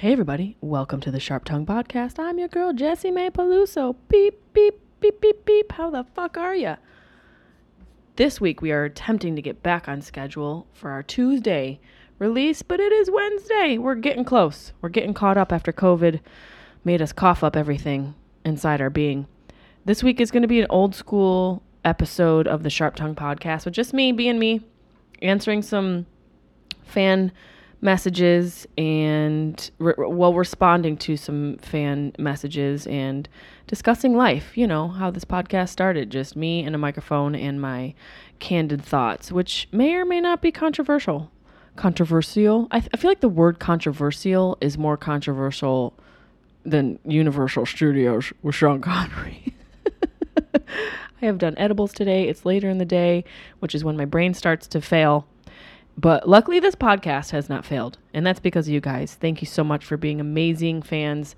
Hey everybody, welcome to the Sharp Tongue Podcast. I'm your girl Jessie Mae Peluso. Beep beep beep beep beep. How the fuck are ya? This week we are attempting to get back on schedule for our Tuesday release, but it is Wednesday. We're getting close. We're getting caught up after COVID made us cough up everything inside our being. This week is going to be an old school episode of the Sharp Tongue Podcast with just me being me, answering some fan messages and re- well responding to some fan messages and discussing life you know how this podcast started just me and a microphone and my candid thoughts which may or may not be controversial. Controversial? I, th- I feel like the word controversial is more controversial than universal studios with sean connery. I have done edibles today. It's later in the day which is when my brain starts to fail but luckily, this podcast has not failed. And that's because of you guys. Thank you so much for being amazing fans.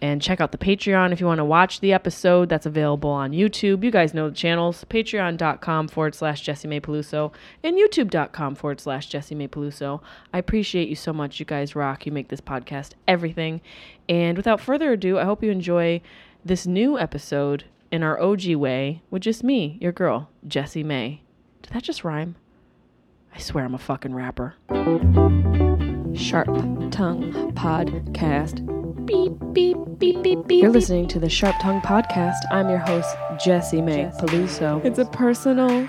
And check out the Patreon if you want to watch the episode. That's available on YouTube. You guys know the channels patreon.com forward slash Jessie Mae Peluso and youtube.com forward slash Jessie Mae Peluso. I appreciate you so much. You guys rock. You make this podcast everything. And without further ado, I hope you enjoy this new episode in our OG way with just me, your girl, Jessie May. Did that just rhyme? I swear I'm a fucking rapper. Sharp Tongue Podcast. Beep, beep, beep, beep, beep. You're listening to the Sharp Tongue Podcast. I'm your host, Jessie Mae Peluso. It's a personal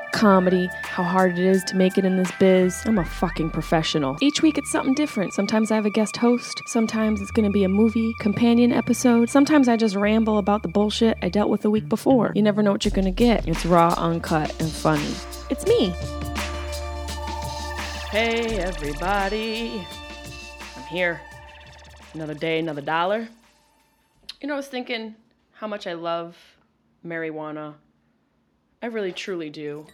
comedy, how hard it is to make it in this biz. I'm a fucking professional. Each week it's something different. Sometimes I have a guest host. Sometimes it's gonna be a movie companion episode. Sometimes I just ramble about the bullshit I dealt with the week before. You never know what you're gonna get. It's raw, uncut, and funny. It's me. Hey, everybody. I'm here. Another day, another dollar. You know, I was thinking how much I love marijuana. I really, truly do.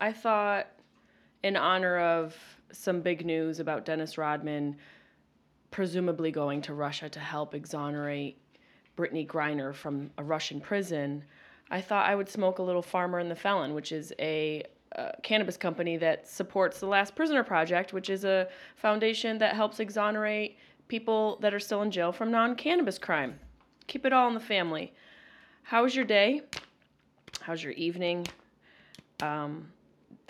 I thought, in honor of some big news about Dennis Rodman presumably going to Russia to help exonerate Brittney Griner from a Russian prison, I thought I would smoke a little Farmer and the Felon, which is a uh, cannabis company that supports the Last Prisoner Project, which is a foundation that helps exonerate people that are still in jail from non cannabis crime. Keep it all in the family. How was your day? How's your evening? Um,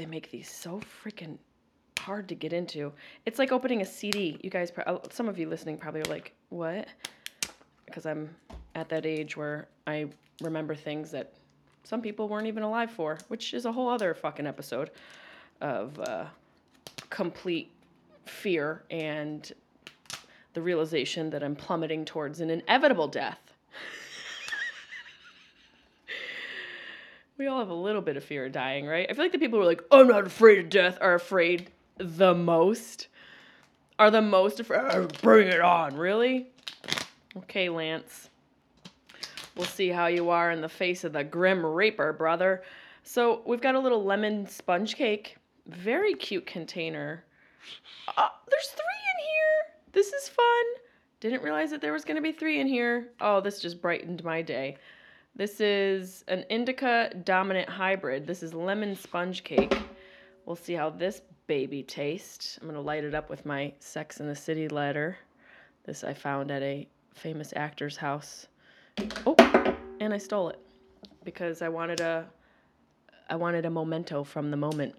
they make these so freaking hard to get into. It's like opening a CD. You guys, some of you listening probably are like, what? Because I'm at that age where I remember things that some people weren't even alive for, which is a whole other fucking episode of uh, complete fear and the realization that I'm plummeting towards an inevitable death. We all have a little bit of fear of dying, right? I feel like the people who are like, I'm not afraid of death are afraid the most. are the most afraid. Bring it on, really? Okay, Lance. We'll see how you are in the face of the Grim Reaper, brother. So we've got a little lemon sponge cake. Very cute container. Uh, there's three in here. This is fun. Didn't realize that there was going to be three in here. Oh, this just brightened my day. This is an indica dominant hybrid. This is lemon sponge cake. We'll see how this baby tastes. I'm to light it up with my Sex in the City letter. This I found at a famous actor's house. Oh, and I stole it because I wanted a I wanted a memento from the moment.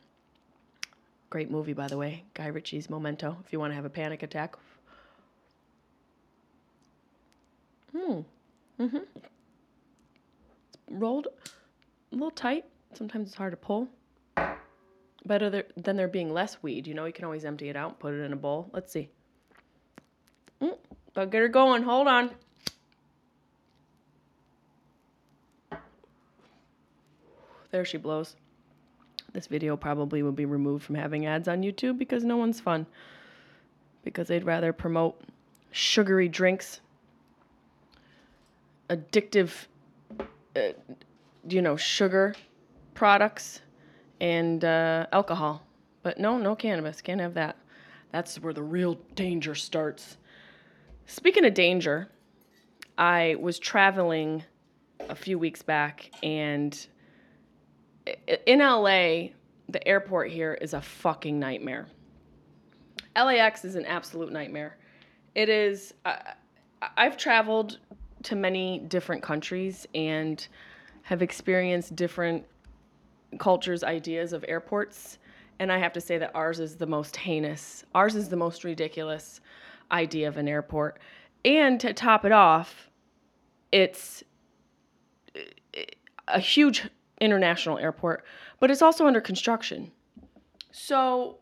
Great movie, by the way, Guy Ritchie's Memento. If you want to have a panic attack. Hmm. Mm-hmm. Rolled a little tight. Sometimes it's hard to pull. Better than there being less weed. You know, you can always empty it out, put it in a bowl. Let's see. Mm, I'll get her going. Hold on. There she blows. This video probably will be removed from having ads on YouTube because no one's fun. Because they'd rather promote sugary drinks, addictive, uh, you know, sugar products, and uh, alcohol. But no, no cannabis. Can't have that. That's where the real danger starts. Speaking of danger, I was traveling a few weeks back and in LA, the airport here is a fucking nightmare. LAX is an absolute nightmare. It is. Uh, I've traveled to many different countries and have experienced different cultures' ideas of airports. And I have to say that ours is the most heinous. Ours is the most ridiculous idea of an airport. And to top it off, it's uh, a huge international airport, but it's also under construction. So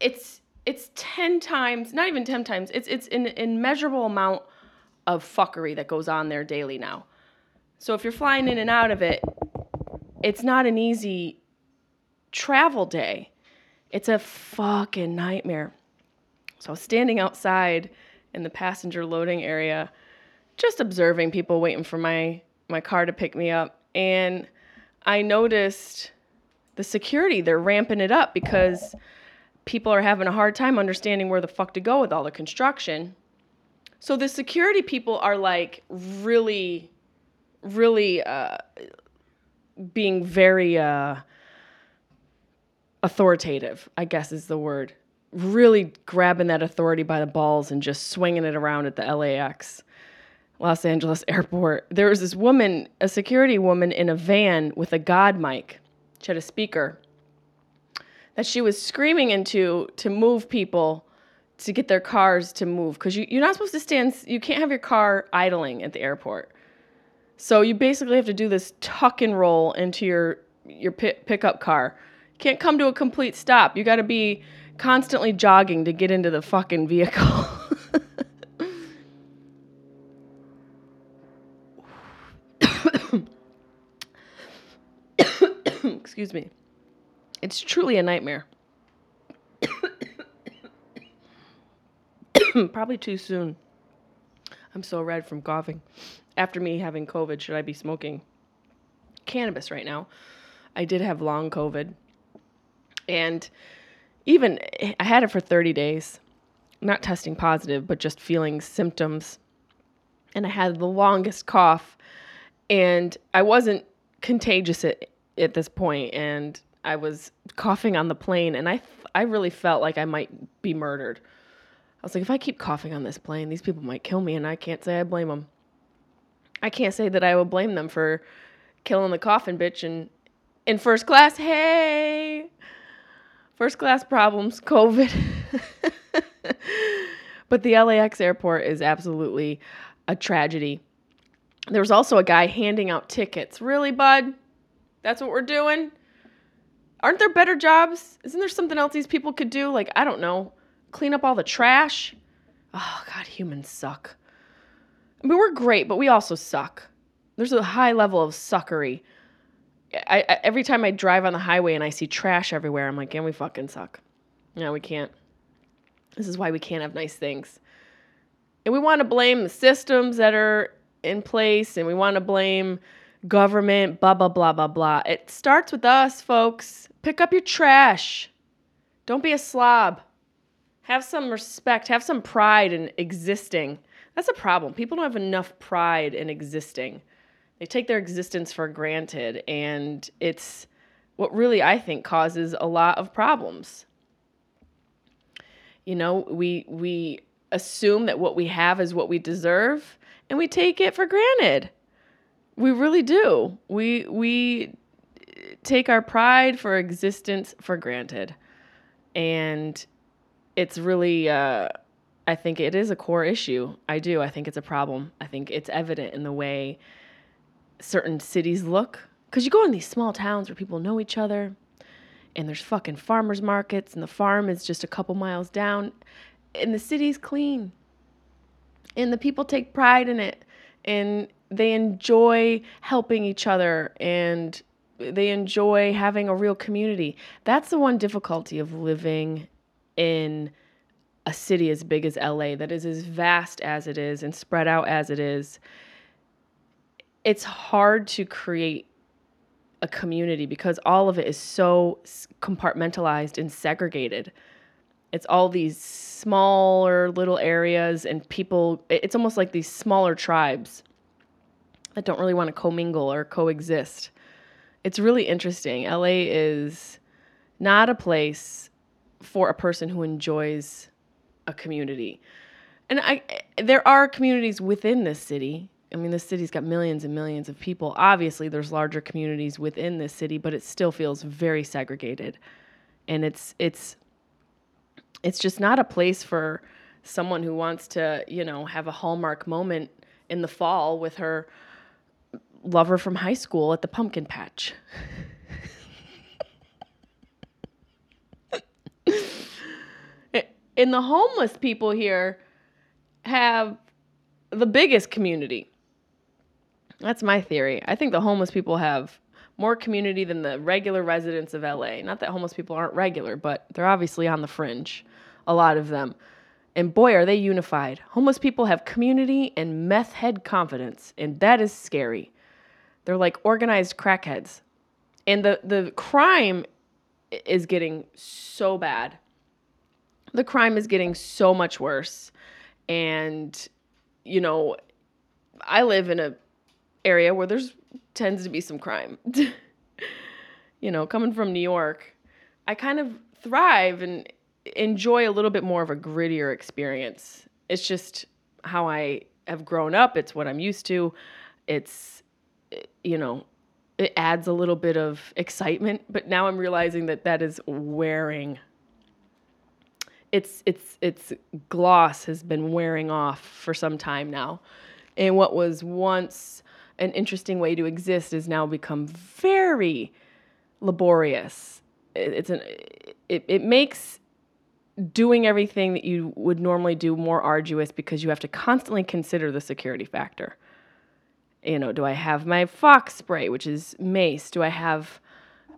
it's it's 10 times, not even 10 times, it's it's an immeasurable amount of fuckery that goes on there daily now. So if you're flying in and out of it, it's not an easy travel day. It's a fucking nightmare. So I was standing outside in the passenger loading area, just observing people waiting for my my car to pick me up, and I noticed the security, they're ramping it up because people are having a hard time understanding where the fuck to go with all the construction. So the security people are like really, really uh, being very uh, authoritative, I guess is the word. Really grabbing that authority by the balls and just swinging it around at the LAX. Los Angeles airport, there was this woman, a security woman in a van with a God mic. She had a speaker that she was screaming into to move people to get their cars to move because you, you're not supposed to stand, you can't have your car idling at the airport. So you basically have to do this tuck and roll into your your pickup car. Can't come to a complete stop. You got to be constantly jogging to get into the fucking vehicle. Excuse me. It's truly a nightmare. Probably too soon. I'm so red from coughing. After me having COVID, should I be smoking cannabis right now? I did have long COVID. And even I had it for 30 days, not testing positive, but just feeling symptoms. And I had the longest cough. And I wasn't contagious at, at this point and I was coughing on the plane and I I really felt like I might be murdered. I was like if I keep coughing on this plane, these people might kill me and I can't say I blame them. I can't say that I will blame them for killing the coffin bitch and in first class, hey. First class problems, COVID. but the LAX airport is absolutely a tragedy. There was also a guy handing out tickets. Really, bud? That's what we're doing? Aren't there better jobs? Isn't there something else these people could do? Like, I don't know, clean up all the trash? Oh, God, humans suck. I mean, we're great, but we also suck. There's a high level of suckery. I, I, every time I drive on the highway and I see trash everywhere, I'm like, yeah, we fucking suck. No, we can't. This is why we can't have nice things. And we want to blame the systems that are in place and we want to blame government, blah, blah, blah, blah, blah. It starts with us, folks. Pick up your trash. Don't be a slob. Have some respect, have some pride in existing. That's a problem. People don't have enough pride in existing. They take their existence for granted, and it's what really I think causes a lot of problems. You know, we we assume that what we have is what we deserve, and we take it for granted. We really do. We we take our pride for existence for granted. And it's really uh, I think it is a core issue. I do. I think it's a problem. I think it's evident in the way certain cities look. Because you go in these small towns where people know each other, and there's fucking farmers markets, and the farm is just a couple miles down, and the city's clean. And the people take pride in it, and they enjoy helping each other, and they enjoy having a real community. That's the one difficulty of living in a city as big as LA that is as vast as it is and spread out as it is, it's hard to create a community because all of it is so compartmentalized and segregated. It's all these smaller little areas and people, it's almost like these smaller tribes that don't really want to commingle or coexist. It's really interesting. LA is not a place for a person who enjoys a community. And I there are communities within this city. I mean, this city's got millions and millions of people. Obviously, there's larger communities within this city, but it still feels very segregated. And it's it's it's just not a place for someone who wants to, you know, have a hallmark moment in the fall with her lover from high school at the pumpkin patch. and the homeless people here have the biggest community. That's my theory. I think the homeless people have more community than the regular residents of LA. Not that homeless people aren't regular, but they're obviously on the fringe, a lot of them. And boy, are they unified. Homeless people have community and meth head confidence, and that is scary. They're like organized crackheads. And the, the crime is getting so bad the crime is getting so much worse. And, you know, I live in a area where there's tends to be some crime. you know, coming from New York, I kind of thrive and enjoy a little bit more of a grittier experience. It's just how I have grown up. It's what I'm used to. It's, you know, it adds a little bit of excitement, but now I'm realizing that that is wearing its its its gloss has been wearing off for some time now. And what was once an interesting way to exist has now become very laborious. It's an it, it makes doing everything that you would normally do more arduous because you have to constantly consider the security factor. You know, do I have my fox spray, which is mace? Do I have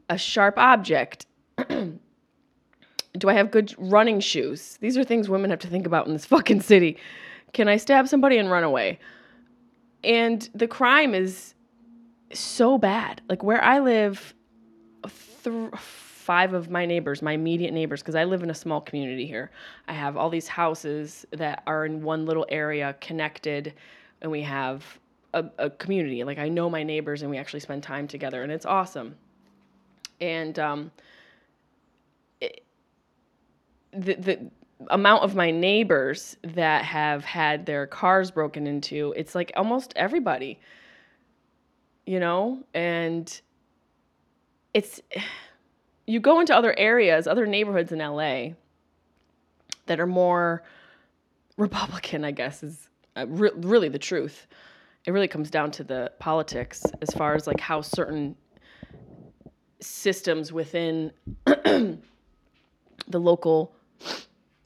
a sharp object? Do I have good running shoes? These are things women have to think about in this fucking city. Can I stab somebody and run away? And the crime is so bad. Like where I live, th- five of my neighbors, my immediate neighbors, because I live in a small community here. I have all these houses that are in one little area connected, and we have a, a community. Like I know my neighbors, and we actually spend time together, and it's awesome. And um, the, the amount of my neighbors that have had their cars broken into, it's like almost everybody, you know? And it's, you go into other areas, other neighborhoods in LA that are more Republican, I guess, is uh, re- really the truth. It really comes down to the politics as far as like how certain systems within the local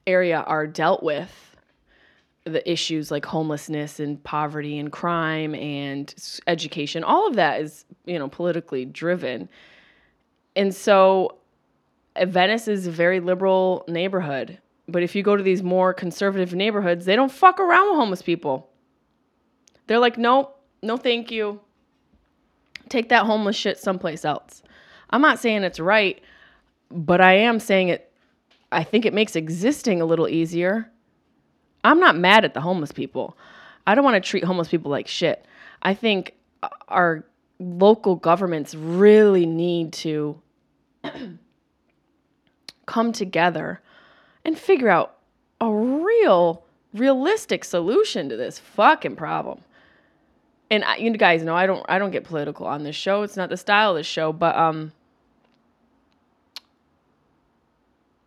area are dealt with the issues like homelessness and poverty and crime and education all of that is you know politically driven and so uh, venice is a very liberal neighborhood But if you go to these more conservative neighborhoods, they don't fuck around with homeless people. They're like, nope, no thank you. Take that homeless shit someplace else. I'm not saying it's right, but I am saying it, I think it makes existing a little easier. I'm not mad at the homeless people. I don't want to treat homeless people like shit. I think our local governments really need to come together and figure out a real, realistic solution to this fucking problem. And I, you guys know I don't I don't get political on this show. It's not the style of this show, but um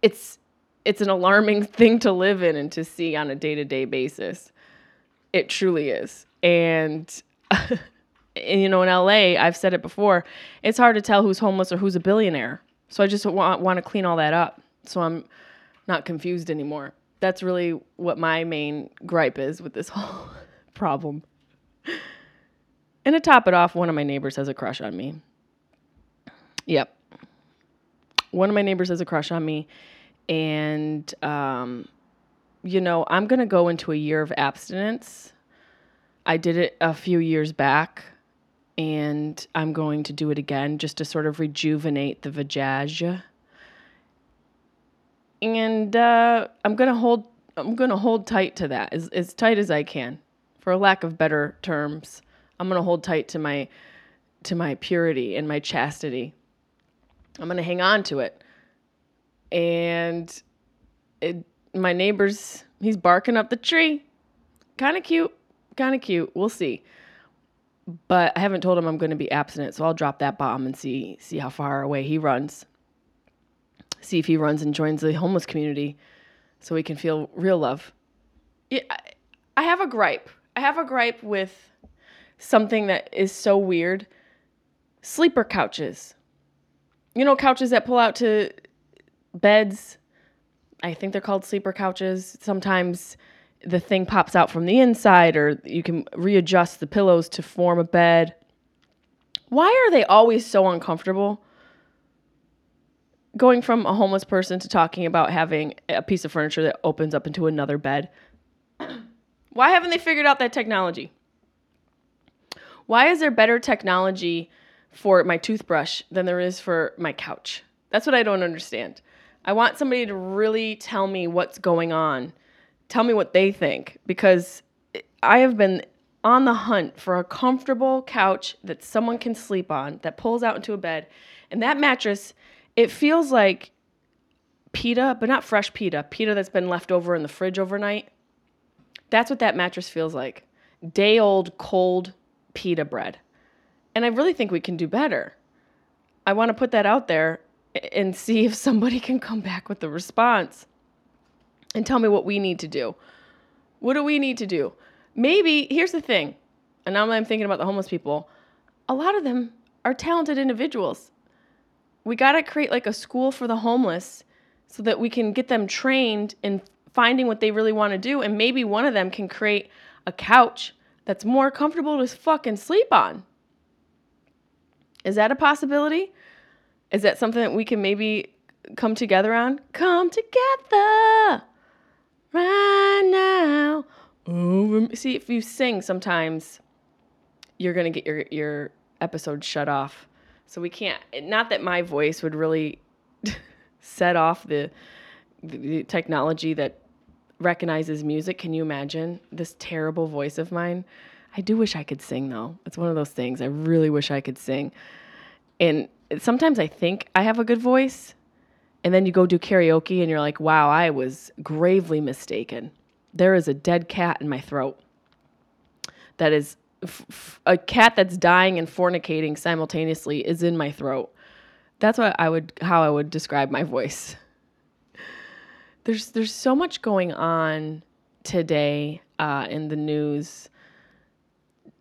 it's it's an alarming thing to live in and to see on a day-to-day basis. It truly is. And, you know, in LA, I've said it before, it's hard to tell who's homeless or who's a billionaire. So I just want, want to clean all that up so I'm not confused anymore. That's really what my main gripe is with this whole problem. And to top it off, one of my neighbors has a crush on me. Yep. One of my neighbors has a crush on me and um, you know i'm going to go into a year of abstinence. I did it a few years back and i'm going to do it again just to sort of rejuvenate the vajaj. And uh, i'm going to hold i'm going to hold tight to that as, as tight as i can for lack of better terms. I'm going to hold tight to my to my purity and my chastity. I'm going to hang on to it and it, my neighbor's he's barking up the tree. Kind of cute, kind of cute. We'll see. But I haven't told him I'm going to be abstinent, so I'll drop that bomb and see see how far away he runs. See if he runs and joins the homeless community, so we can feel real love. Yeah, I have a gripe. I have a gripe with something that is so weird. Sleeper couches. You know, couches that pull out to beds. I think they're called sleeper couches. Sometimes the thing pops out from the inside, or you can readjust the pillows to form a bed. Why are they always so uncomfortable? Going from a homeless person to talking about having a piece of furniture that opens up into another bed. Why haven't they figured out that technology? Why is there better technology for my toothbrush than there is for my couch? That's what I don't understand. I want somebody to really tell me what's going on. Tell me what they think because I have been on the hunt for a comfortable couch that someone can sleep on that pulls out into a bed. And that mattress, it feels like pita, but not fresh pita, pita that's been left over in the fridge overnight. That's what that mattress feels like. Day old cold pita bread. And I really think we can do better. I want to put that out there and see if somebody can come back with a response and tell me what we need to do. What do we need to do? Maybe, here's the thing, and now I'm thinking about the homeless people, a lot of them are talented individuals. We got to create like a school for the homeless so that we can get them trained in finding what they really want to do. And maybe one of them can create a couch that's more comfortable to fucking sleep on. Is that a possibility? Is that something that we can maybe come together on? Come together right now. See, if you sing sometimes, you're going to get your, your episode shut off. So we can't, not that my voice would really set off the, the technology that recognizes music. Can you imagine this terrible voice of mine? I do wish I could sing though. It's one of those things. I really wish I could sing. And sometimes I think I have a good voice, and then you go do karaoke and you're like, wow, I was gravely mistaken. There is a dead cat in my throat. That is f- f- a cat that's dying and fornicating simultaneously is in my throat. That's what I would how I would describe my voice. There's there's so much going on today uh, in the news.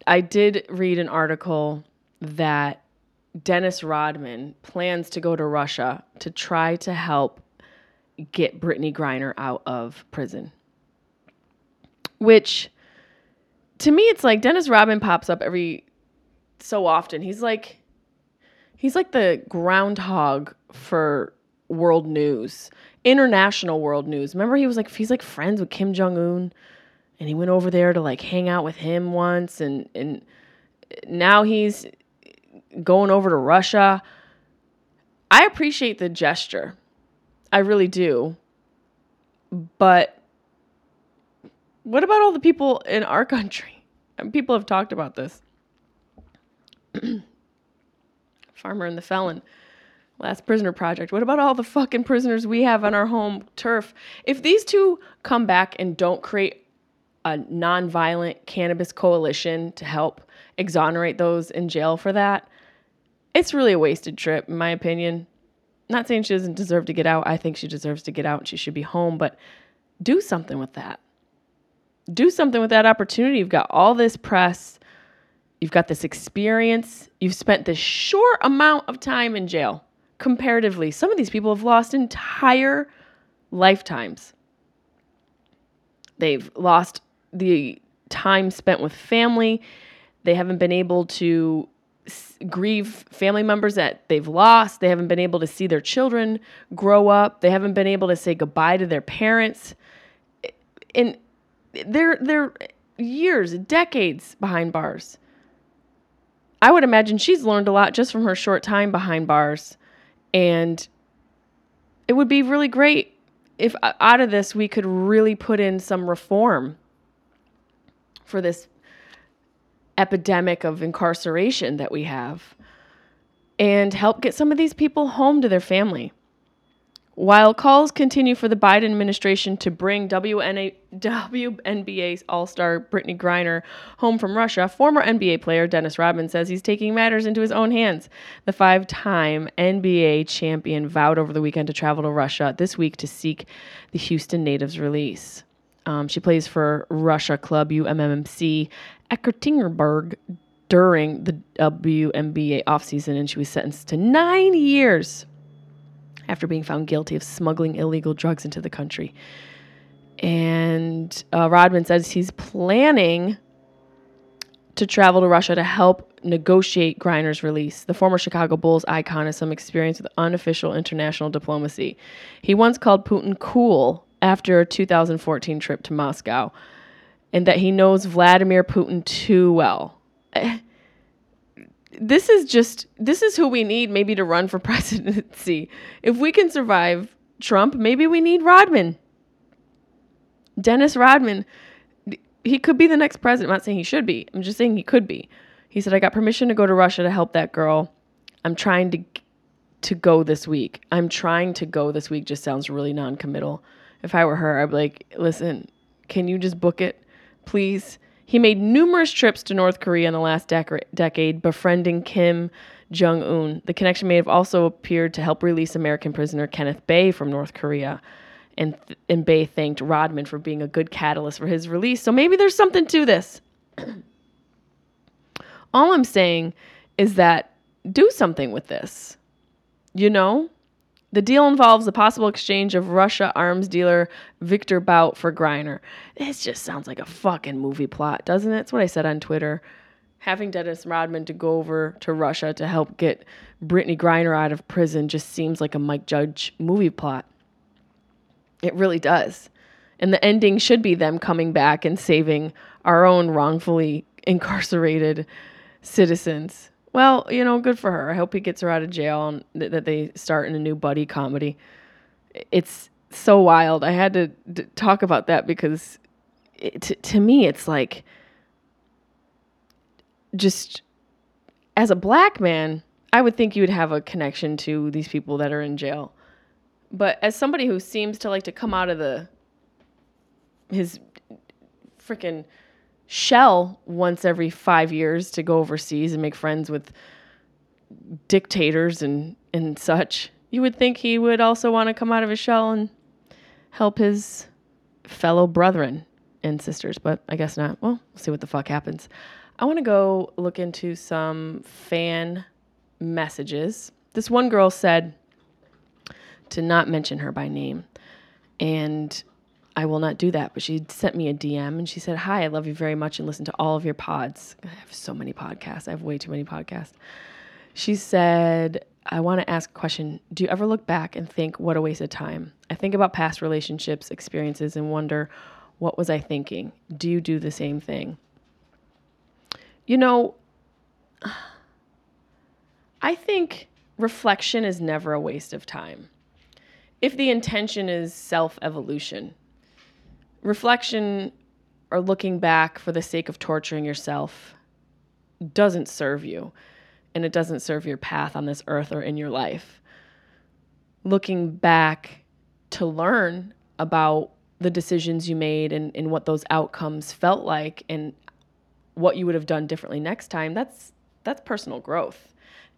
I did read an article that Dennis Rodman plans to go to Russia to try to help get Brittney Griner out of prison. Which, to me, it's like Dennis Rodman pops up every so often. He's like, he's like the groundhog for world news. international world news. Remember, he was like he's like friends with Kim Jong Un, and he went over there to like hang out with him once, and and now he's going over to Russia. I appreciate the gesture, I really do. But what about all the people in our country? And people have talked about this. Farmer and the Felon. Last Prisoner Project. What about all the fucking prisoners we have on our home turf? If these two come back and don't create a nonviolent cannabis coalition to help exonerate those in jail for that, it's really a wasted trip, in my opinion. Not saying she doesn't deserve to get out. I think she deserves to get out and she should be home, but do something with that. Do something with that opportunity. You've got all this press, you've got this experience, you've spent this short amount of time in jail comparatively. Some of these people have lost entire lifetimes. They've lost the time spent with family. They haven't been able to grieve family members that they've lost. They haven't been able to see their children grow up. They haven't been able to say goodbye to their parents. And they're they're years, decades behind bars. I would imagine she's learned a lot just from her short time behind bars. And it would be really great if uh, out of this we could really put in some reform for this epidemic of incarceration that we have and help get some of these people home to their family. While calls continue for the Biden administration to bring WNA, WNBA All Star Brittney Griner home from Russia, former NBA player Dennis Rodman says he's taking matters into his own hands. The five time NBA champion vowed over the weekend to travel to Russia this week to seek the Houston native's release. Um, she plays for Russia club UMMC Ekaterinburg during the WNBA offseason, and she was sentenced to nine years after being found guilty of smuggling illegal drugs into the country. And uh, Rodman says he's planning to travel to Russia to help negotiate Griner's release. The former Chicago Bulls icon has some experience with unofficial international diplomacy. He once called Putin cool after a 2014 trip to Moscow, and that he knows Vladimir Putin too well. This is just this is who we need maybe to run for presidency. If we can survive Trump, maybe we need Rodman. Dennis Rodman, he could be the next president. I'm not saying he should be. I'm just saying he could be. He said I got permission to go to Russia to help that girl. I'm trying to to go this week. I'm trying to go this week just sounds really non-committal. If I were her, I'd be like, "Listen, can you just book it, please?" He made numerous trips to North Korea in the last dec- decade, befriending Kim Jong un. The connection may have also appeared to help release American prisoner Kenneth Bae from North Korea. And, th- and Bae thanked Rodman for being a good catalyst for his release. So maybe there's something to this. All I'm saying is that do something with this. You know? The deal involves the possible exchange of Russia arms dealer Victor Bout for Griner. This just sounds like a fucking movie plot, doesn't it? That's what I said on Twitter. Having Dennis Rodman to go over to Russia to help get Brittney Griner out of prison just seems like a Mike Judge movie plot. It really does. And the ending should be them coming back and saving our own wrongfully incarcerated citizens well, you know, good for her. I hope he gets her out of jail and th- that they start in a new buddy comedy. It's so wild. I had to d- talk about that because it, t- to me, it's like just as a black man, I would think you would have a connection to these people that are in jail. But as somebody who seems to like to come out of the his freaking shell once every five years to go overseas and make friends with dictators and, and such. You would think he would also want to come out of his shell and help his fellow brethren and sisters, but I guess not. Well, we'll see what the fuck happens. I want to go look into some fan messages. This one girl said to not mention her by name. And I will not do that. But she sent me a DM and she said, Hi, I love you very much and listen to all of your pods. I have so many podcasts. I have way too many podcasts. She said, I want to ask a question. Do you ever look back and think, what a waste of time? I think about past relationships, experiences, and wonder, what was I thinking? Do you do the same thing? You know, I think reflection is never a waste of time. If the intention is self evolution, reflection or looking back for the sake of torturing yourself doesn't serve you and it doesn't serve your path on this earth or in your life. Looking back to learn about the decisions you made and, and what those outcomes felt like and what you would have done differently next time, that's that's personal growth.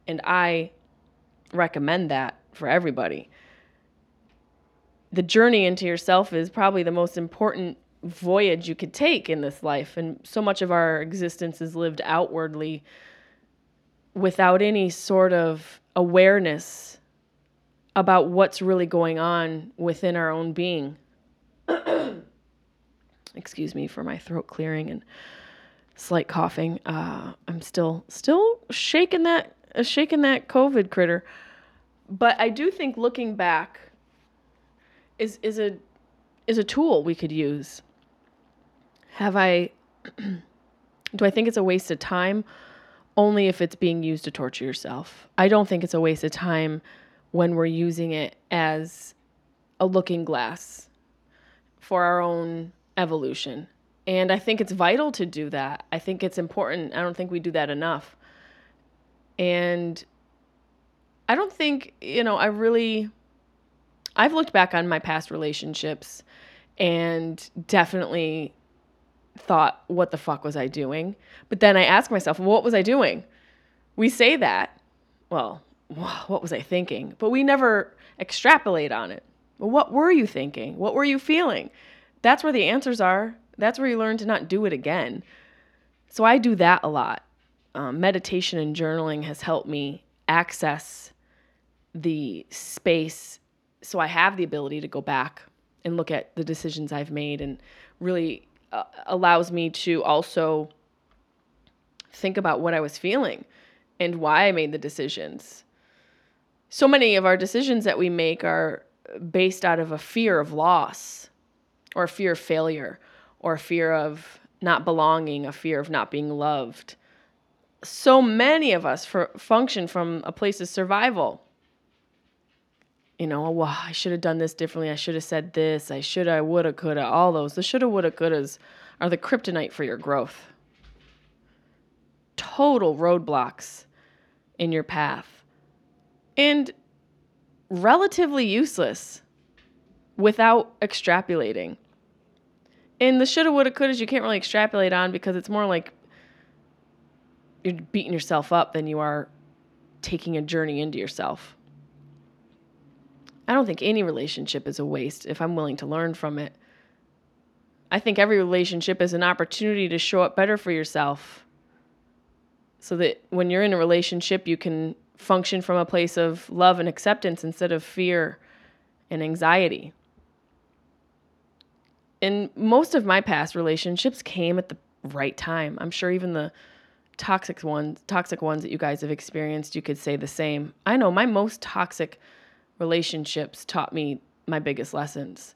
And I recommend that for everybody. The journey into yourself is probably the most important voyage you could take in this life. And so much of our existence is lived outwardly without any sort of awareness about what's really going on within our own being. Excuse me for my throat clearing and slight coughing. Uh, I'm still still shaking that uh, shaking that COVID critter, but I do think looking back is is a is a tool we could use. Have I? do I think it's a waste of time? only if it's being used to torture yourself. I don't think it's a waste of time when we're using it as a looking glass for our own evolution. And I think it's vital to do that. I think it's important. I don't think we do that enough. And I don't think, you know, I really I've looked back on my past relationships and definitely thought, what the fuck was I doing? But then I ask myself, what was I doing? We say that. Well, what was I thinking? But we never extrapolate on it. Well, what were you thinking? What were you feeling? That's where the answers are. That's where you learn to not do it again. So I do that a lot. Um, meditation and journaling has helped me access the space so I have the ability to go back and look at the decisions I've made and really uh, allows me to also think about what I was feeling and why I made the decisions. So many of our decisions that we make are based out of a fear of loss or a fear of failure or a fear of not belonging, a fear of not being loved. So many of us for, function from a place of survival. You know, well, I should have done this differently. I should have said this. I should, I would have, could have, all those. The shoulda, woulda, couldas are the kryptonite for your growth. Total roadblocks in your path. And relatively useless without extrapolating. And the shoulda, woulda, couldas you can't really extrapolate on because it's more like you're beating yourself up than you are taking a journey into yourself. I don't think any relationship is a waste if I'm willing to learn from it. I think every relationship is an opportunity to show up better for yourself. So that when you're in a relationship, you can function from a place of love and acceptance instead of fear and anxiety. And most of my past relationships came at the right time. I'm sure even the toxic ones, toxic ones that you guys have experienced, you could say the same. I know my most toxic relationships taught me my biggest lessons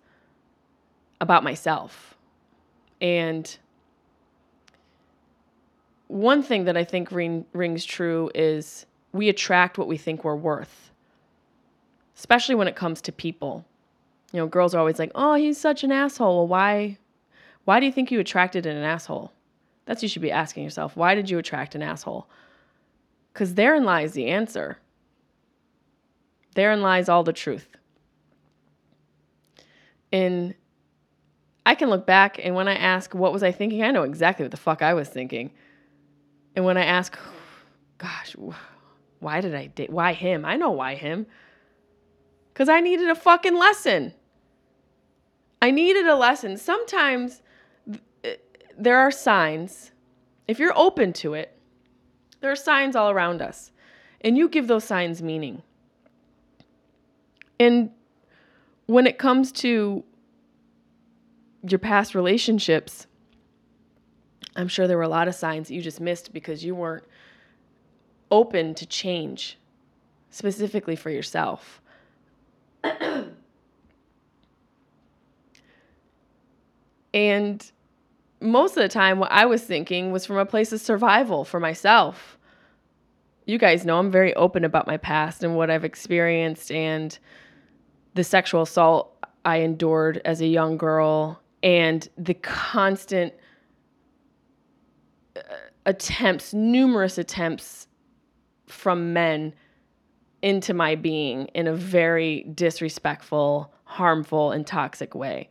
about myself. And one thing that I think ring, rings true is we attract what we think we're worth, especially when it comes to people. You know, girls are always like, "Oh, he's such an asshole." Well, why why do you think you attracted an asshole? That's you should be asking yourself. Why did you attract an asshole? Cuz therein lies the answer. Therein lies all the truth. And I can look back and when I ask what was I thinking, I know exactly what the fuck I was thinking. And when I ask, gosh, why did I date? Why him? I know why him. Because I needed a fucking lesson. I needed a lesson. Sometimes there are signs. If you're open to it, there are signs all around us. And you give those signs meaning. And when it comes to your past relationships, I'm sure there were a lot of signs that you just missed because you weren't open to change. specifically for yourself. and most of the time, what I was thinking was from a place of survival for myself. You guys know I'm very open about my past and what I've experienced and the sexual assault I endured as a young girl and the constant uh, attempts, numerous attempts from men into my being in a very disrespectful, harmful, and toxic way.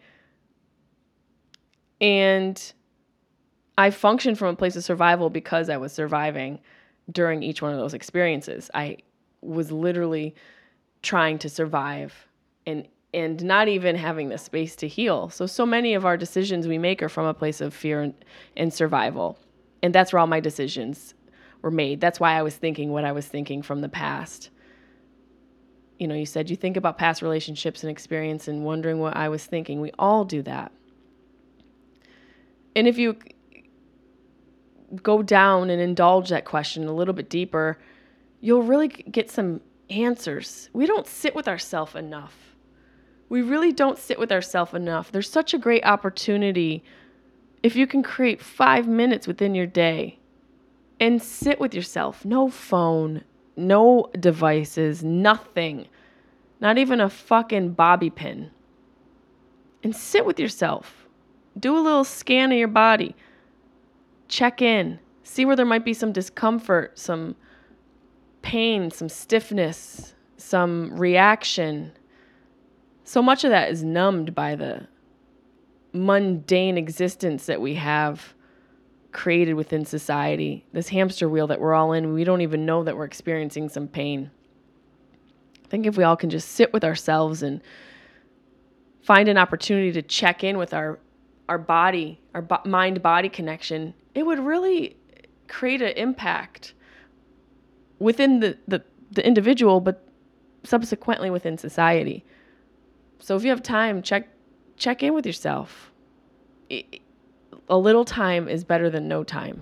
And I functioned from a place of survival because I was surviving during each one of those experiences. I was literally trying to survive and and not even having the space to heal. So so many of our decisions we make are from a place of fear and, and survival. And that's where all my decisions were made. That's why I was thinking what I was thinking from the past. You know, you said you think about past relationships and experience and wondering what I was thinking. We all do that. And if you go down and indulge that question a little bit deeper, you'll really get some answers. We don't sit with ourselves enough. We really don't sit with ourselves enough. There's such a great opportunity if you can create five minutes within your day and sit with yourself. No phone, no devices, nothing. Not even a fucking bobby pin. And sit with yourself. Do a little scan of your body. Check in. See where there might be some discomfort, some pain, some stiffness, some reaction. So much of that is numbed by the mundane existence that we have created within society, this hamster wheel that we're all in, we don't even know that we're experiencing some pain. I think if we all can just sit with ourselves and find an opportunity to check in with our our body, our bo- mind body connection, it would really create an impact within the, the, the individual, but subsequently within society. So if you have time, check check in with yourself. A little time is better than no time.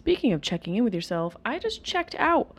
Speaking of checking in with yourself, I just checked out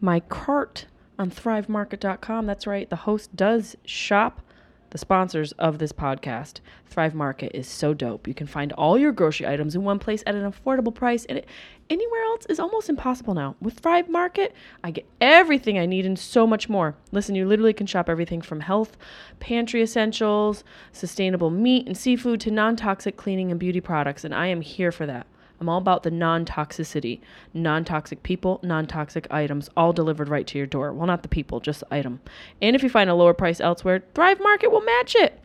my cart on thrivemarket.com. That's right, the host does shop the sponsors of this podcast. Thrive Market is so dope. You can find all your grocery items in one place at an affordable price, and it, anywhere else is almost impossible now. With Thrive Market, I get everything I need and so much more. Listen, you literally can shop everything from health, pantry essentials, sustainable meat and seafood to non toxic cleaning and beauty products, and I am here for that. I'm all about the non toxicity, non toxic people, non toxic items, all delivered right to your door. Well, not the people, just the item. And if you find a lower price elsewhere, Thrive Market will match it.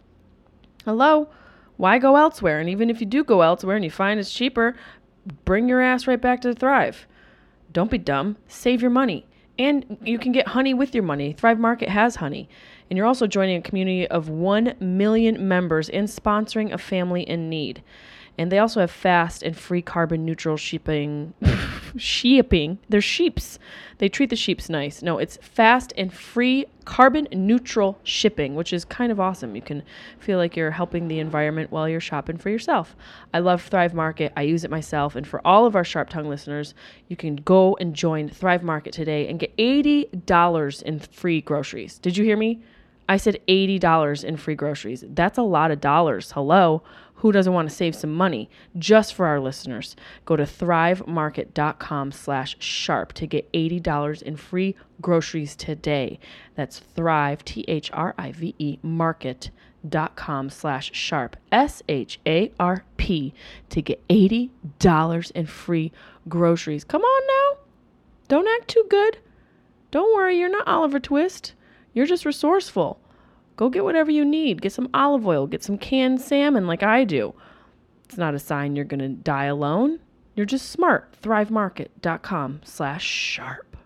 Hello? Why go elsewhere? And even if you do go elsewhere and you find it's cheaper, bring your ass right back to Thrive. Don't be dumb. Save your money. And you can get honey with your money. Thrive Market has honey. And you're also joining a community of 1 million members in sponsoring a family in need. And they also have fast and free carbon neutral shipping. shipping. They're sheeps. They treat the sheeps nice. No, it's fast and free carbon neutral shipping, which is kind of awesome. You can feel like you're helping the environment while you're shopping for yourself. I love Thrive Market. I use it myself. And for all of our Sharp Tongue listeners, you can go and join Thrive Market today and get $80 in free groceries. Did you hear me? I said $80 in free groceries. That's a lot of dollars. Hello. Who doesn't want to save some money? Just for our listeners, go to thrivemarket.com slash sharp to get $80 in free groceries today. That's thrive, T-H-R-I-V-E, market.com slash sharp, S-H-A-R-P, to get $80 in free groceries. Come on now. Don't act too good. Don't worry, you're not Oliver Twist. You're just resourceful. Go get whatever you need. Get some olive oil, get some canned salmon like I do. It's not a sign you're going to die alone. You're just smart. Thrivemarket.com slash sharp.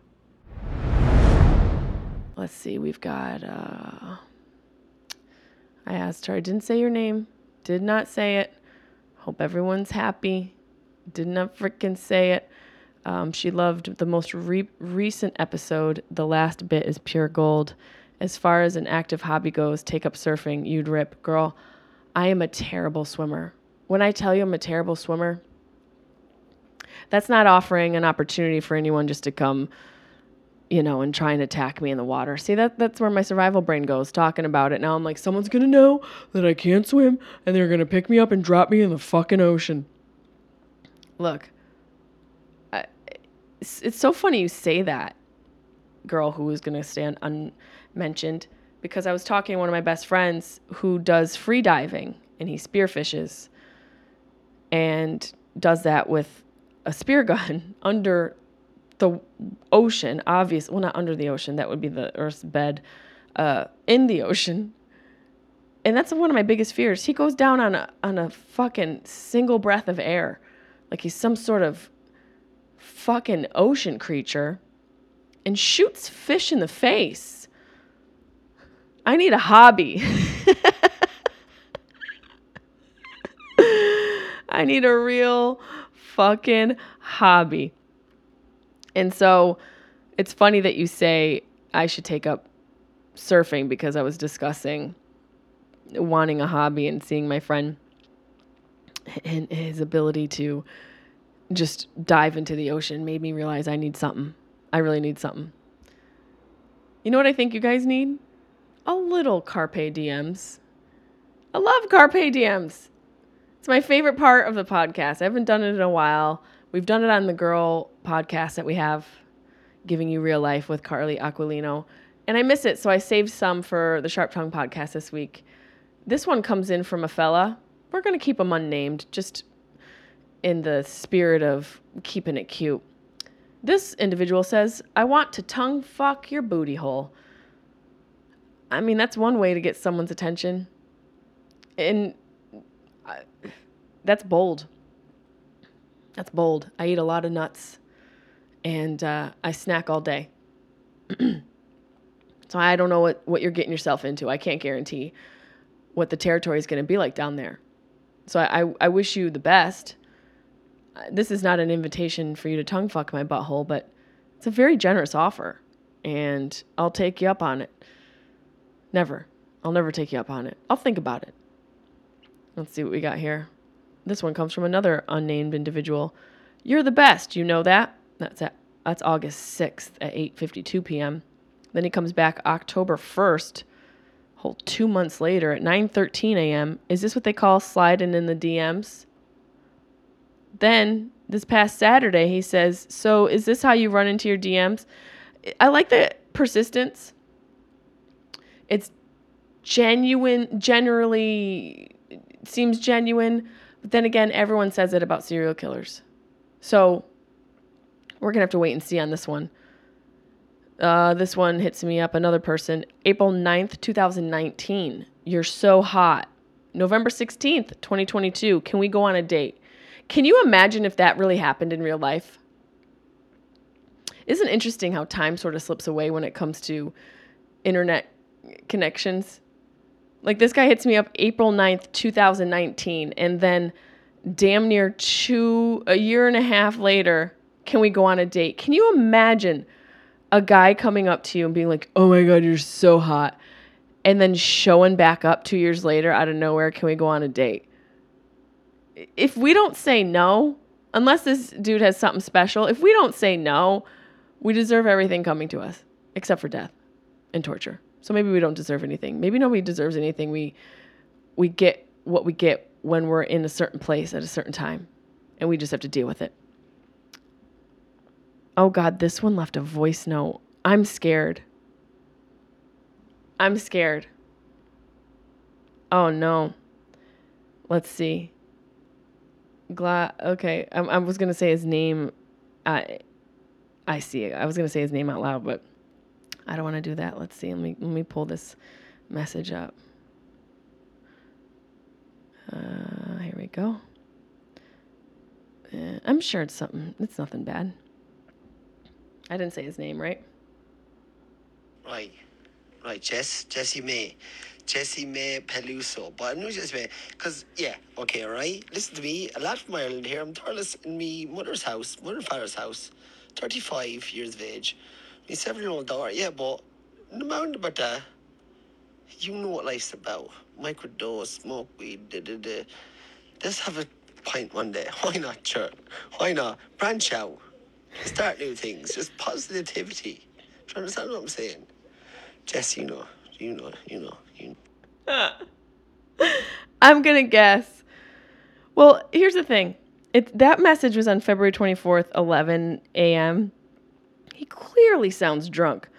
Let's see. We've got, uh, I asked her. I didn't say your name. Did not say it. Hope everyone's happy. Did not freaking say it. Um, she loved the most re- recent episode. The last bit is pure gold. As far as an active hobby goes, take up surfing. You'd rip. Girl, I am a terrible swimmer. When I tell you I'm a terrible swimmer, that's not offering an opportunity for anyone just to come, you know, and try and attack me in the water. See, that that's where my survival brain goes, talking about it. Now I'm like, someone's gonna know that I can't swim, and they're gonna pick me up and drop me in the fucking ocean. Look, I, it's, it's so funny you say that, girl who is gonna stand unmentioned, because I was talking to one of my best friends who does free diving and he spearfishes and does that with a spear gun under the ocean, obvious. Well, not under the ocean. That would be the Earth's bed. Uh, in the ocean, and that's one of my biggest fears. He goes down on a on a fucking single breath of air, like he's some sort of fucking ocean creature, and shoots fish in the face. I need a hobby. I need a real fucking hobby. And so it's funny that you say I should take up surfing because I was discussing wanting a hobby and seeing my friend and his ability to just dive into the ocean made me realize I need something. I really need something. You know what I think you guys need? A little carpe diems. I love carpe diems. It's my favorite part of the podcast. I haven't done it in a while. We've done it on the girl podcast that we have, Giving You Real Life with Carly Aquilino. And I miss it, so I saved some for the Sharp Tongue podcast this week. This one comes in from a fella. We're going to keep him unnamed, just in the spirit of keeping it cute. This individual says, I want to tongue fuck your booty hole. I mean, that's one way to get someone's attention. And I, that's bold. That's bold. I eat a lot of nuts and uh, I snack all day. so I don't know what, what you're getting yourself into. I can't guarantee what the territory is going to be like down there. So I, I, I wish you the best. Uh, This is not an invitation for you to tongue fuck my butthole, but it's a very generous offer. And I'll take you up on it. Never. I'll never take you up on it. I'll think about it. Let's see what we got here. This one comes from another unnamed individual. You're the best, you know that? That's at that's August 6th at 8:52 p.m. Then he comes back October 1st, whole 2 months later at 9:13 a.m. Is this what they call sliding in the DMs? Then this past Saturday he says, "So is this how you run into your DMs?" I like the persistence. It's genuine generally seems genuine but then again everyone says it about serial killers. So we're gonna have to wait and see on this one. Uh, this one hits me up another person. April 9th 2019 you're so hot. November 16th 2022 can we go on a date? Can you imagine if that really happened in real life? Isn't interesting how time sort of slips away when it comes to internet connections like this guy hits me up April 9th, 2019, and then damn near two a year and a half later, can we go on a date? Can you imagine a guy coming up to you and being like, "Oh my god, you're so hot." And then showing back up 2 years later out of nowhere, "Can we go on a date?" If we don't say no, unless this dude has something special, if we don't say no, we deserve everything coming to us except for death and torture. So maybe we don't deserve anything. Maybe nobody deserves anything. We we get what we get when we're in a certain place at a certain time, and we just have to deal with it. Oh God, this one left a voice note. I'm scared. I'm scared. Oh no. Let's see. Glad. Okay, I, I was gonna say his name. I I see it. I was gonna say his name out loud, but I don't want to do that. Let's see. Let me let me pull this message up. Uh, here we go. Uh, I'm sure it's something. It's nothing bad. I didn't say his name, right? Right, right, Jess, Jessimae, Jessie May Peluso. But I knew Jessimae, because, yeah, okay, right? Listen to me, a lot from Ireland here. I'm Thurles in me mother's house, mother and father's house, 35 years of age. My seven year old daughter, yeah, but no matter about that, uh, you know what life's about. Microdose, smoke weed, da da da. Let's have a pint one day. Why not, sure? Why not? Branch out. Start new things. Just positivity. Do you understand what I'm saying? Jess, you know, you know, you know, you know. I'm gonna guess. Well, here's the thing. It that message was on February 24th, 11 a.m. He clearly sounds drunk,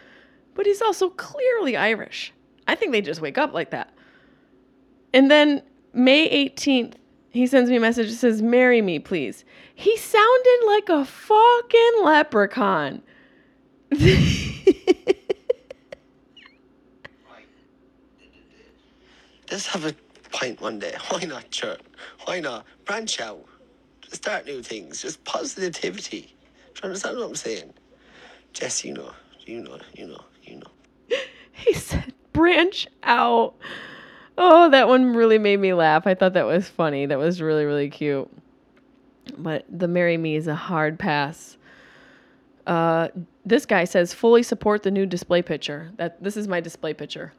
but he's also clearly Irish. I think they just wake up like that. And then May 18th, he sends me a message that says, Marry me, please. He sounded like a fucking leprechaun. Let's have a pint one day. Why not, sure? Why not? Branch out. Start new things. Just positivity. Do you understand what I'm saying? Jess, you know, you know, you know, you know. he said, branch out. Oh, that one really made me laugh. I thought that was funny. That was really, really cute. But the marry me is a hard pass. Uh, this guy says fully support the new display picture. That this is my display picture.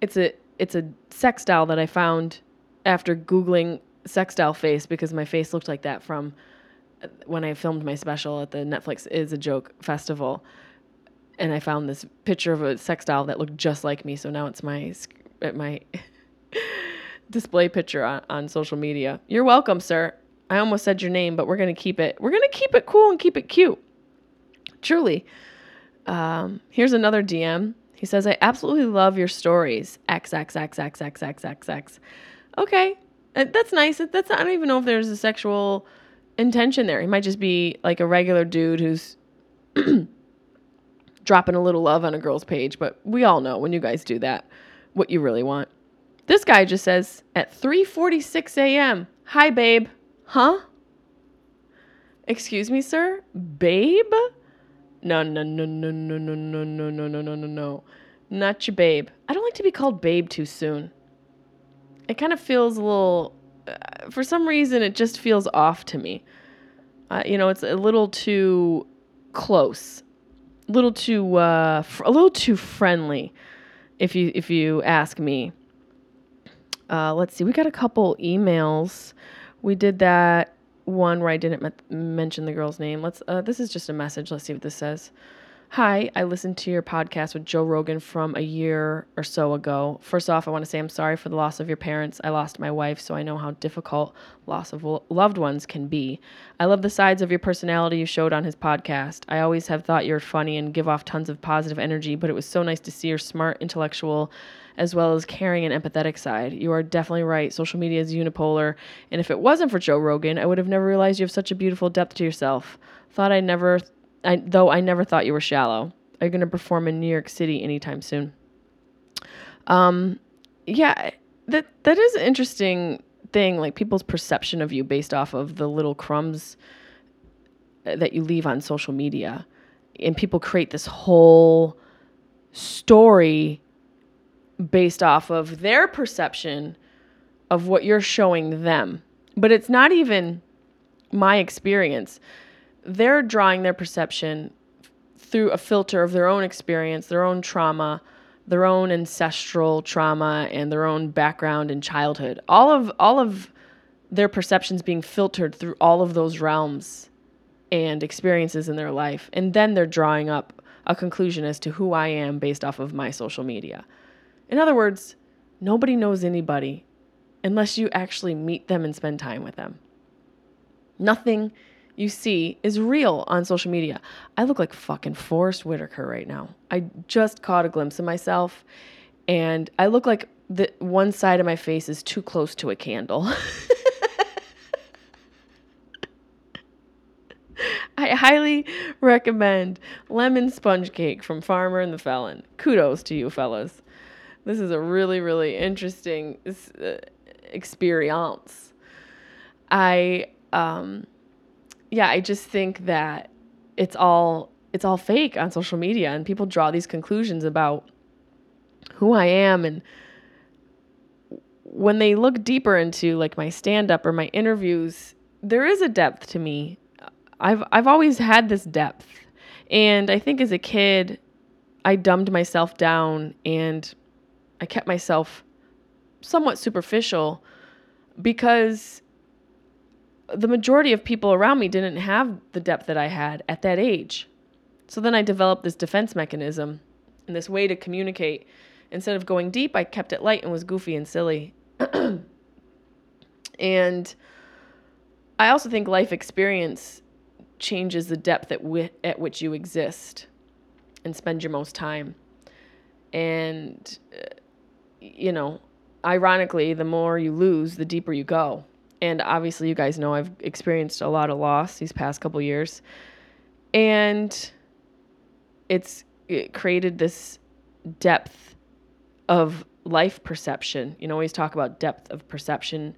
It's a it's a sex doll that I found after googling sex doll face because my face looked like that from when I filmed my special at the Netflix is a joke festival and I found this picture of a sex doll that looked just like me. So now it's my my display picture on, on social media. You're welcome, sir. I almost said your name, but we're gonna keep it. We're gonna keep it cool and keep it cute. Truly. Um, here's another DM. He says, "I absolutely love your stories." X X X X X X X X. Okay, uh, that's nice. That's I don't even know if there's a sexual intention there. He might just be like a regular dude who's dropping a little love on a girl's page, but we all know when you guys do that what you really want. This guy just says at 3:46 a.m., "Hi babe." Huh? Excuse me, sir? Babe? No, no, no, no, no, no, no, no, no, no, no, no, no. Not your babe. I don't like to be called babe too soon. It kind of feels a little for some reason it just feels off to me. Uh, you know, it's a little too close a little too uh, fr- a little too friendly, if you if you ask me. Uh, let's see, we got a couple emails. We did that one where I didn't me- mention the girl's name. Let's. Uh, this is just a message. Let's see what this says. Hi, I listened to your podcast with Joe Rogan from a year or so ago. First off, I want to say I'm sorry for the loss of your parents. I lost my wife, so I know how difficult loss of loved ones can be. I love the sides of your personality you showed on his podcast. I always have thought you're funny and give off tons of positive energy, but it was so nice to see your smart, intellectual, as well as caring and empathetic side. You are definitely right. Social media is unipolar, and if it wasn't for Joe Rogan, I would have never realized you have such a beautiful depth to yourself. Thought I'd never I, though I never thought you were shallow. Are you going to perform in New York City anytime soon? Um, yeah, that that is an interesting thing. Like people's perception of you based off of the little crumbs uh, that you leave on social media, and people create this whole story based off of their perception of what you're showing them. But it's not even my experience they're drawing their perception through a filter of their own experience, their own trauma, their own ancestral trauma and their own background in childhood. All of all of their perceptions being filtered through all of those realms and experiences in their life. And then they're drawing up a conclusion as to who I am based off of my social media. In other words, nobody knows anybody unless you actually meet them and spend time with them. Nothing you see is real on social media. I look like fucking Forest Whitaker right now. I just caught a glimpse of myself and I look like the one side of my face is too close to a candle. I highly recommend lemon sponge cake from Farmer and the Felon. Kudos to you fellas. This is a really really interesting uh, experience. I um yeah, I just think that it's all it's all fake on social media and people draw these conclusions about who I am and when they look deeper into like my stand up or my interviews, there is a depth to me. I've I've always had this depth. And I think as a kid, I dumbed myself down and I kept myself somewhat superficial because the majority of people around me didn't have the depth that I had at that age. So then I developed this defense mechanism and this way to communicate. Instead of going deep, I kept it light and was goofy and silly. and I also think life experience changes the depth at, at which you exist and spend your most time. And, uh, you know, ironically, the more you lose, the deeper you go. And obviously, you guys know I've experienced a lot of loss these past couple years. And it's it created this depth of life perception. You know, always talk about depth of perception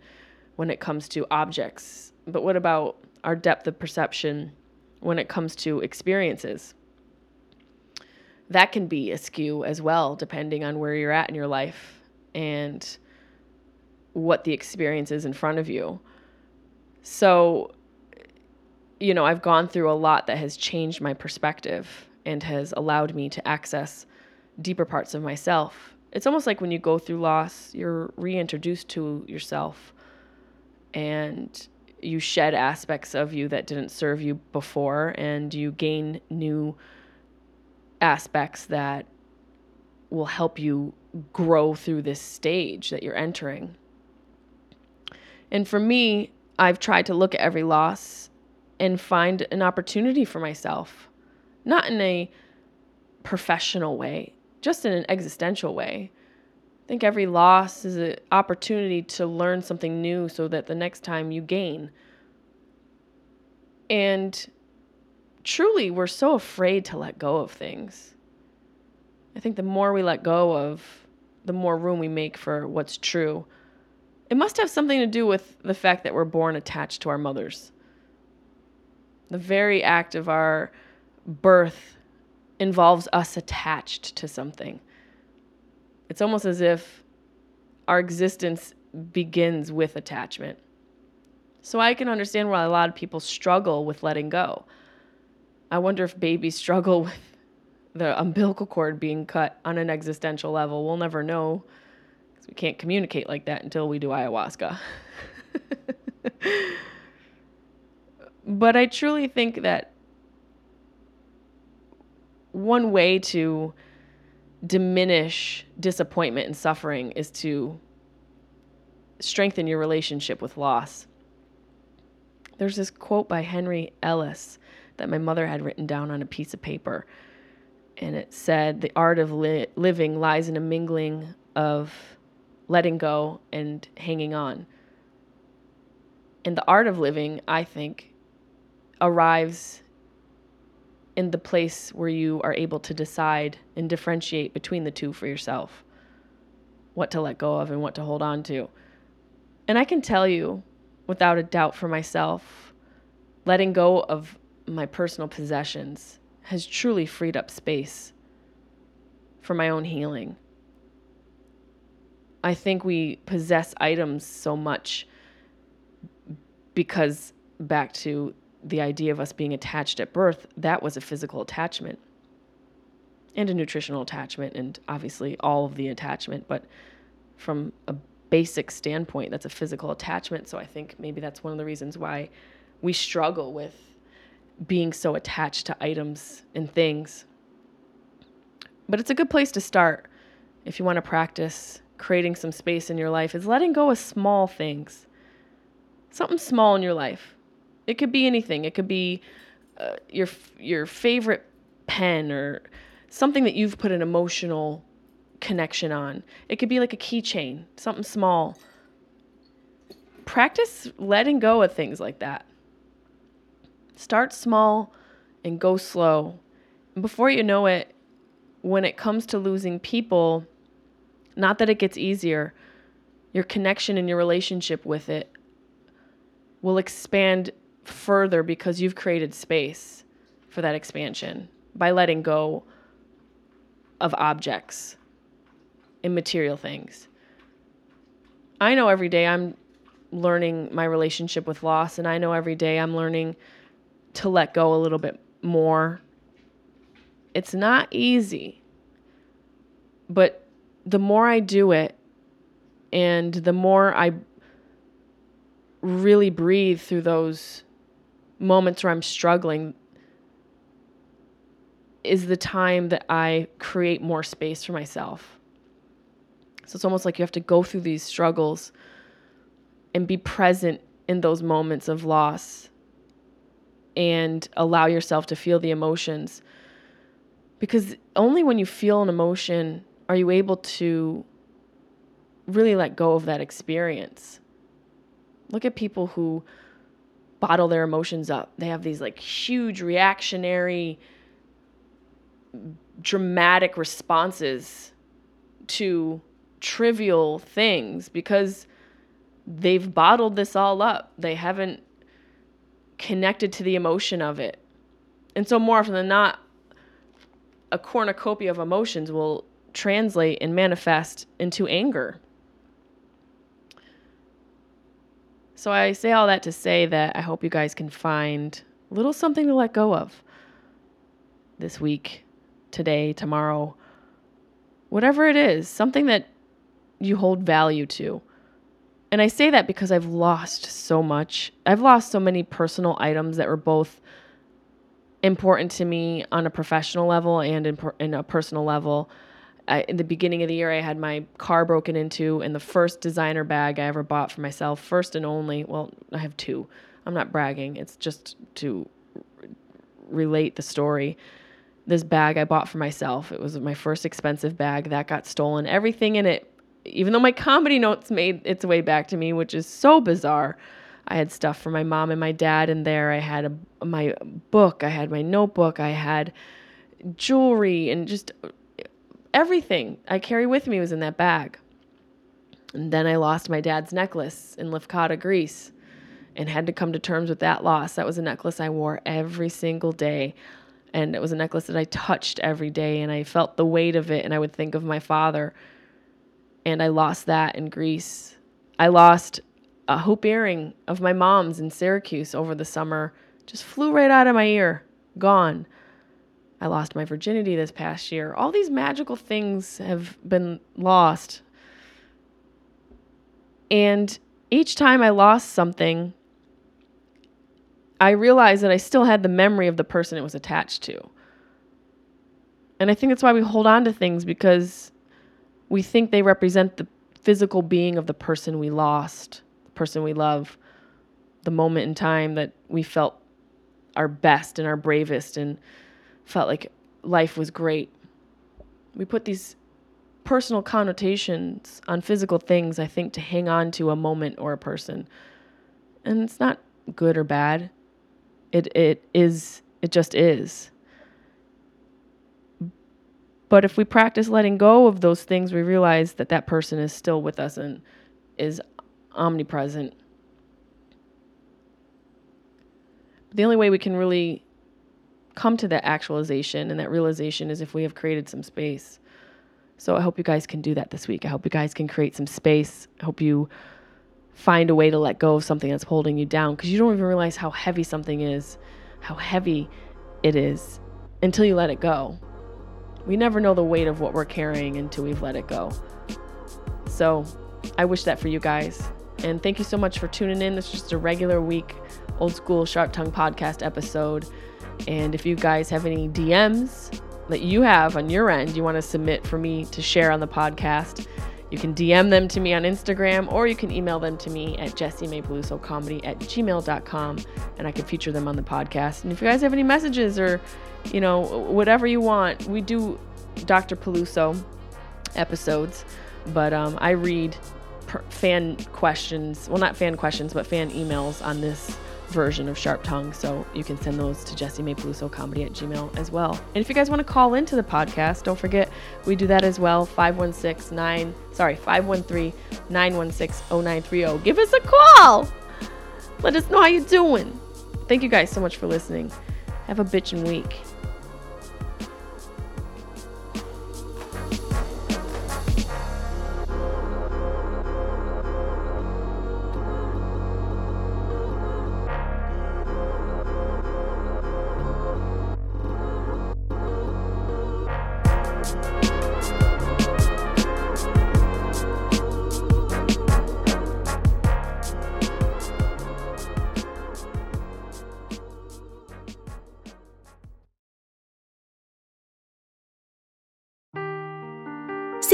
when it comes to objects. But what about our depth of perception when it comes to experiences? That can be askew as well, depending on where you're at in your life and what the experience is in front of you. So, you know, I've gone through a lot that has changed my perspective and has allowed me to access deeper parts of myself. It's almost like when you go through loss, you're reintroduced to yourself and you shed aspects of you that didn't serve you before and you gain new aspects that will help you grow through this stage that you're entering. And for me, I've tried to look at every loss and find an opportunity for myself, not in a professional way, just in an existential way. I think every loss is an opportunity to learn something new so that the next time you gain. And truly, we're so afraid to let go of things. I think the more we let go of, the more room we make for what's true. It must have something to do with the fact that we're born attached to our mothers. The very act of our birth involves us attached to something. It's almost as if our existence begins with attachment. So I can understand why a lot of people struggle with letting go. I wonder if babies struggle with the umbilical cord being cut on an existential level. We'll never know we can't communicate like that until we do ayahuasca. but I truly think that one way to diminish disappointment and suffering is to strengthen your relationship with loss. There's this quote by Henry Ellis that my mother had written down on a piece of paper and it said the art of li- living lies in a mingling of letting go and hanging on. And the art of living, I think, arrives in the place where you are able to decide and differentiate between the two for yourself what to let go of and what to hold on to. And I can tell you without a doubt for myself, letting go of my personal possessions has truly freed up space for my own healing. I think we possess items so much because back to the idea of us being attached at birth, that was a physical attachment and a nutritional attachment, and obviously all of the attachment. But from a basic standpoint, that's a physical attachment. So I think maybe that's one of the reasons why we struggle with being so attached to items and things. But it's a good place to start if you want to practice creating some space in your life is letting go of small things. Something small in your life. It could be anything. It could be uh, your your favorite pen or something that you've put an emotional connection on. It could be like a keychain, something small. Practice letting go of things like that. Start small and go slow. And before you know it, when it comes to losing people, not that it gets easier, your connection and your relationship with it will expand further because you've created space for that expansion by letting go of objects and material things. I know every day I'm learning my relationship with loss, and I know every day I'm learning to let go a little bit more. It's not easy, but the more I do it, and the more I really breathe through those moments where I'm struggling, is the time that I create more space for myself. So it's almost like you have to go through these struggles and be present in those moments of loss and allow yourself to feel the emotions. Because only when you feel an emotion are you able to really let go of that experience. Look at people who bottle their emotions up. They have these like huge reactionary dramatic responses to trivial things because they've bottled this all up. They haven't connected to the emotion of it. And so, more often than not, a cornucopia of emotions will translate and manifest into anger. So, I say all that to say that I hope you guys can find a little something to let go of this week, today, tomorrow, whatever it is, something that you hold value to. And I say that because I've lost so much. I've lost so many personal items that were both important to me on a professional level and in, per, in a personal level. I, in the beginning of the year, I had my car broken into, and the first designer bag I ever bought for myself, first and only. Well, I have two. I'm not bragging. It's just to relate the story. This bag I bought for myself. It was my first expensive bag that got stolen. Everything in it even though my comedy notes made its way back to me, which is so bizarre. I had stuff for my mom and my dad in there. I had a, my book, I had my notebook, I had jewelry, and just everything I carry with me was in that bag. And then I lost my dad's necklace in Lefkada, Greece, and had to come to terms with that loss. That was a necklace I wore every single day. And it was a necklace that I touched every day, and I felt the weight of it, and I would think of my father and I lost that in Greece. I lost a hoop earring of my mom's in Syracuse over the summer. Just flew right out of my ear, gone. I lost my virginity this past year. All these magical things have been lost. And each time I lost something, I realized that I still had the memory of the person it was attached to. And I think that's why we hold on to things because we think they represent the physical being of the person we lost, the person we love, the moment in time that we felt our best and our bravest and felt like life was great. We put these personal connotations on physical things, I think, to hang on to a moment or a person. And it's not good or bad. It it is it just is. But if we practice letting go of those things, we realize that that person is still with us and is omnipresent. The only way we can really come to that actualization and that realization is if we have created some space. So I hope you guys can do that this week. I hope you guys can create some space. I hope you find a way to let go of something that's holding you down because you don't even realize how heavy something is, how heavy it is until you let it go. We never know the weight of what we're carrying until we've let it go. So I wish that for you guys. And thank you so much for tuning in. This is just a regular week, old school Sharp Tongue podcast episode. And if you guys have any DMs that you have on your end, you want to submit for me to share on the podcast, you can DM them to me on Instagram or you can email them to me at jessimaepelusocomedy at gmail.com and I can feature them on the podcast. And if you guys have any messages or, you know, whatever you want, we do Dr. Peluso episodes, but um, I read per- fan questions, well, not fan questions, but fan emails on this version of Sharp Tongue. So you can send those to Jessimae Comedy at Gmail as well. And if you guys want to call into the podcast, don't forget we do that as well. 516 9 sorry, 513 916 0930. Give us a call. Let us know how you're doing. Thank you guys so much for listening. Have a bitchin' week.